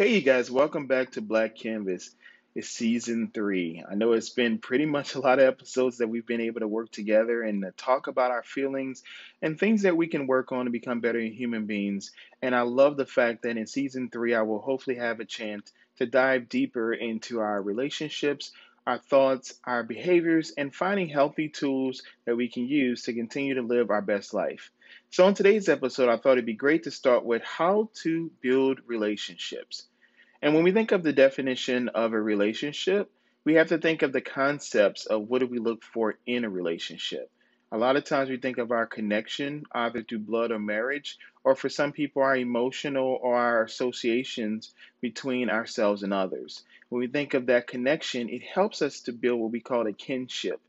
Hey, you guys, welcome back to Black Canvas. It's season three. I know it's been pretty much a lot of episodes that we've been able to work together and to talk about our feelings and things that we can work on to become better human beings. And I love the fact that in season three, I will hopefully have a chance to dive deeper into our relationships, our thoughts, our behaviors, and finding healthy tools that we can use to continue to live our best life. So, in today's episode, I thought it'd be great to start with how to build relationships. And when we think of the definition of a relationship, we have to think of the concepts of what do we look for in a relationship. A lot of times we think of our connection either through blood or marriage, or for some people, our emotional or our associations between ourselves and others. When we think of that connection, it helps us to build what we call a kinship.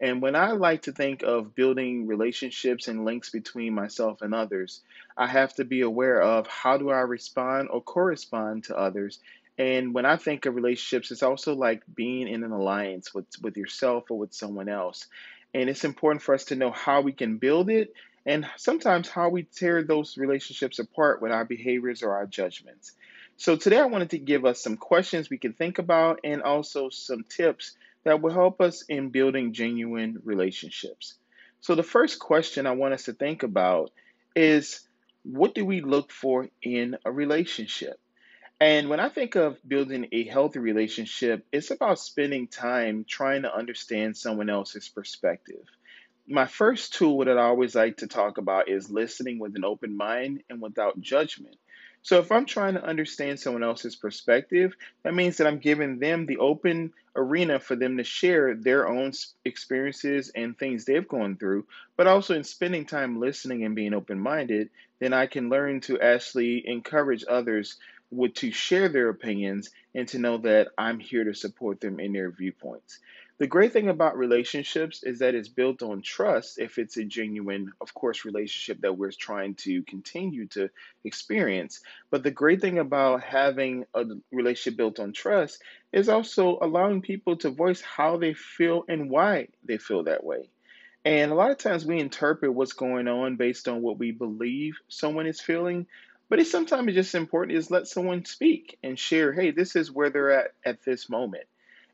And when I like to think of building relationships and links between myself and others, I have to be aware of how do I respond or correspond to others. And when I think of relationships, it's also like being in an alliance with, with yourself or with someone else. And it's important for us to know how we can build it and sometimes how we tear those relationships apart with our behaviors or our judgments. So today I wanted to give us some questions we can think about and also some tips that will help us in building genuine relationships. So, the first question I want us to think about is what do we look for in a relationship? And when I think of building a healthy relationship, it's about spending time trying to understand someone else's perspective. My first tool that I always like to talk about is listening with an open mind and without judgment. So if I'm trying to understand someone else's perspective, that means that I'm giving them the open arena for them to share their own experiences and things they've gone through, but also in spending time listening and being open minded, then I can learn to actually encourage others with to share their opinions and to know that I'm here to support them in their viewpoints. The great thing about relationships is that it's built on trust if it's a genuine, of course, relationship that we're trying to continue to experience. But the great thing about having a relationship built on trust is also allowing people to voice how they feel and why they feel that way. And a lot of times we interpret what's going on based on what we believe someone is feeling. But it's sometimes just important is let someone speak and share, hey, this is where they're at at this moment.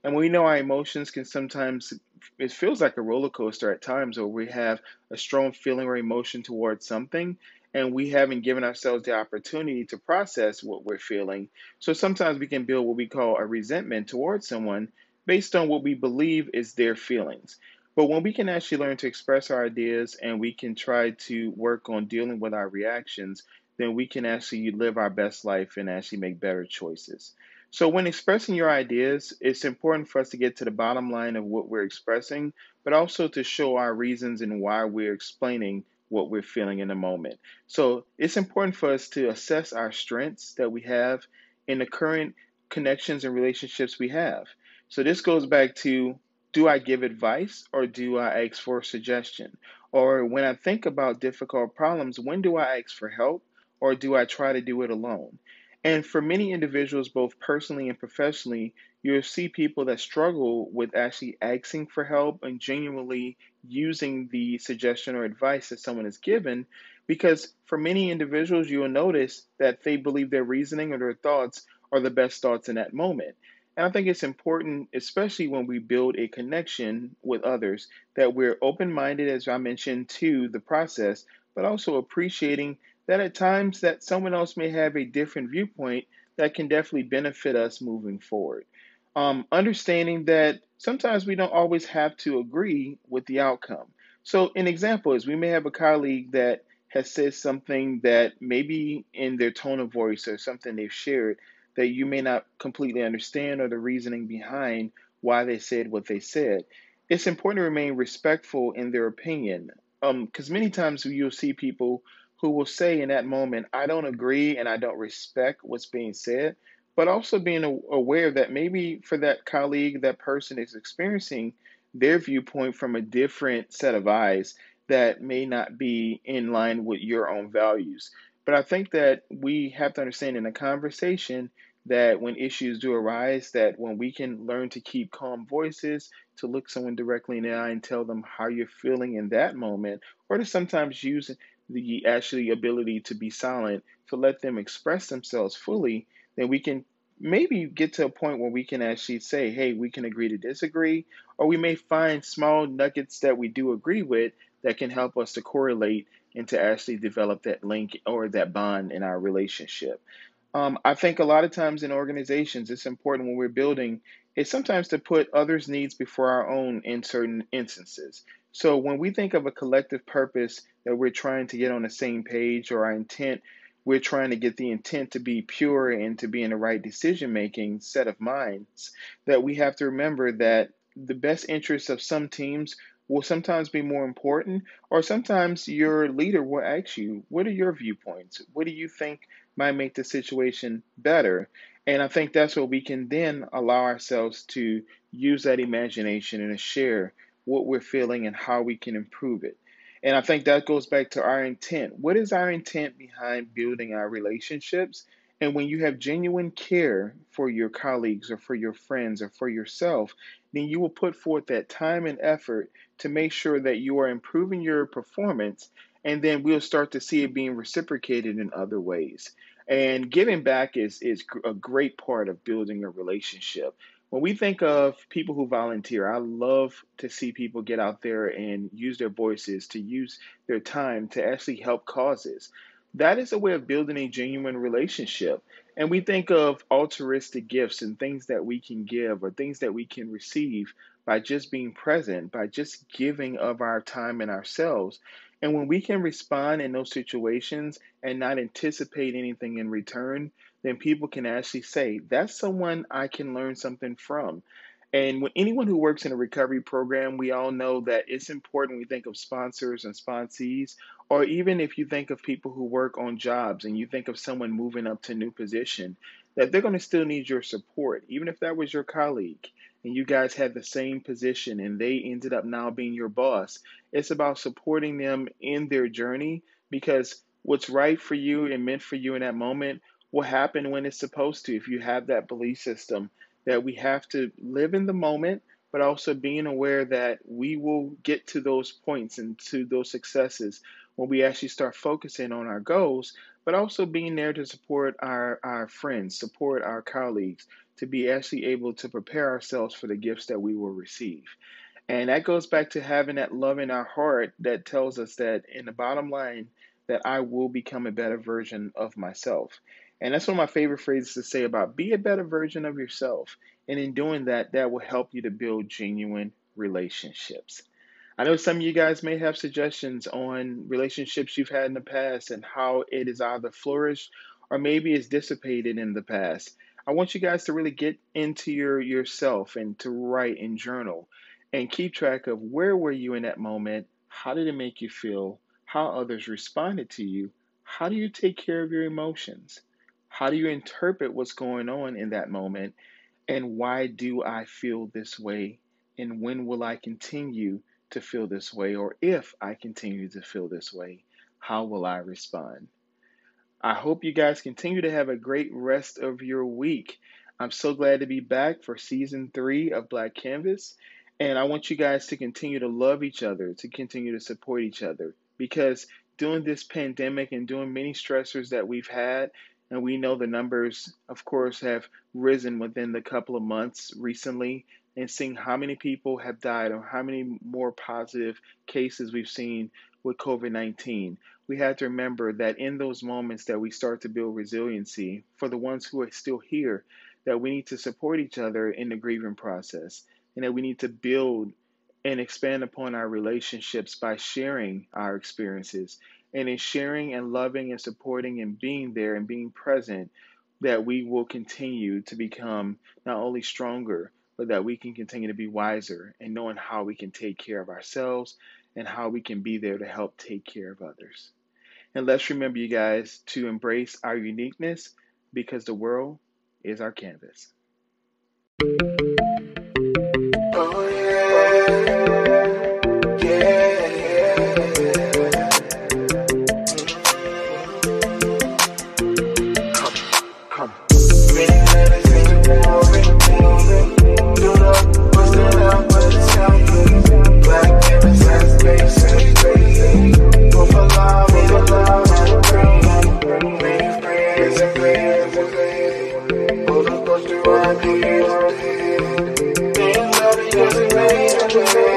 And we know our emotions can sometimes, it feels like a roller coaster at times, where we have a strong feeling or emotion towards something, and we haven't given ourselves the opportunity to process what we're feeling. So sometimes we can build what we call a resentment towards someone based on what we believe is their feelings. But when we can actually learn to express our ideas and we can try to work on dealing with our reactions, then we can actually live our best life and actually make better choices. So, when expressing your ideas, it's important for us to get to the bottom line of what we're expressing, but also to show our reasons and why we're explaining what we're feeling in the moment. So, it's important for us to assess our strengths that we have in the current connections and relationships we have. So, this goes back to do I give advice or do I ask for a suggestion? Or when I think about difficult problems, when do I ask for help or do I try to do it alone? And for many individuals, both personally and professionally, you'll see people that struggle with actually asking for help and genuinely using the suggestion or advice that someone has given. Because for many individuals, you'll notice that they believe their reasoning or their thoughts are the best thoughts in that moment. And I think it's important, especially when we build a connection with others, that we're open minded, as I mentioned, to the process, but also appreciating that at times that someone else may have a different viewpoint that can definitely benefit us moving forward. Um, understanding that sometimes we don't always have to agree with the outcome. So, an example is we may have a colleague that has said something that maybe in their tone of voice or something they've shared that you may not completely understand or the reasoning behind why they said what they said. It's important to remain respectful in their opinion because um, many times you'll see people who will say in that moment, I don't agree and I don't respect what's being said, but also being aware that maybe for that colleague, that person is experiencing their viewpoint from a different set of eyes that may not be in line with your own values. But I think that we have to understand in a conversation that when issues do arise, that when we can learn to keep calm voices, to look someone directly in the eye and tell them how you're feeling in that moment, or to sometimes use the actually ability to be silent, to let them express themselves fully, then we can maybe get to a point where we can actually say, hey, we can agree to disagree, or we may find small nuggets that we do agree with that can help us to correlate and to actually develop that link or that bond in our relationship. Um, I think a lot of times in organizations, it's important when we're building is sometimes to put others' needs before our own in certain instances. So when we think of a collective purpose that we're trying to get on the same page or our intent, we're trying to get the intent to be pure and to be in the right decision making set of minds, that we have to remember that the best interests of some teams will sometimes be more important, or sometimes your leader will ask you, What are your viewpoints? What do you think might make the situation better? And I think that's where we can then allow ourselves to use that imagination and to share what we're feeling and how we can improve it. And I think that goes back to our intent. What is our intent behind building our relationships? And when you have genuine care for your colleagues or for your friends or for yourself, then you will put forth that time and effort to make sure that you are improving your performance. And then we'll start to see it being reciprocated in other ways. And giving back is, is a great part of building a relationship. When we think of people who volunteer, I love to see people get out there and use their voices, to use their time to actually help causes. That is a way of building a genuine relationship. And we think of altruistic gifts and things that we can give or things that we can receive by just being present, by just giving of our time and ourselves. And when we can respond in those situations and not anticipate anything in return, then people can actually say, that's someone I can learn something from. And when anyone who works in a recovery program, we all know that it's important we think of sponsors and sponsees, or even if you think of people who work on jobs and you think of someone moving up to a new position, that they're going to still need your support, even if that was your colleague and you guys had the same position and they ended up now being your boss. It's about supporting them in their journey because what's right for you and meant for you in that moment will happen when it's supposed to if you have that belief system that we have to live in the moment but also being aware that we will get to those points and to those successes when we actually start focusing on our goals, but also being there to support our, our friends, support our colleagues, to be actually able to prepare ourselves for the gifts that we will receive. And that goes back to having that love in our heart that tells us that in the bottom line, that I will become a better version of myself. And that's one of my favorite phrases to say about be a better version of yourself. And in doing that, that will help you to build genuine relationships. I know some of you guys may have suggestions on relationships you've had in the past and how it is either flourished or maybe it's dissipated in the past. I want you guys to really get into your yourself and to write and journal and keep track of where were you in that moment? How did it make you feel? How others responded to you? How do you take care of your emotions? How do you interpret what's going on in that moment? And why do I feel this way? And when will I continue to feel this way? Or if I continue to feel this way, how will I respond? I hope you guys continue to have a great rest of your week. I'm so glad to be back for season three of Black Canvas. And I want you guys to continue to love each other, to continue to support each other. Because during this pandemic and during many stressors that we've had, and we know the numbers, of course, have risen within the couple of months recently, and seeing how many people have died or how many more positive cases we've seen with COVID 19 we have to remember that in those moments that we start to build resiliency, for the ones who are still here, that we need to support each other in the grieving process, and that we need to build and expand upon our relationships by sharing our experiences. And in sharing and loving and supporting and being there and being present, that we will continue to become not only stronger, but that we can continue to be wiser and knowing how we can take care of ourselves and how we can be there to help take care of others. And let's remember, you guys, to embrace our uniqueness because the world is our canvas. Thank you.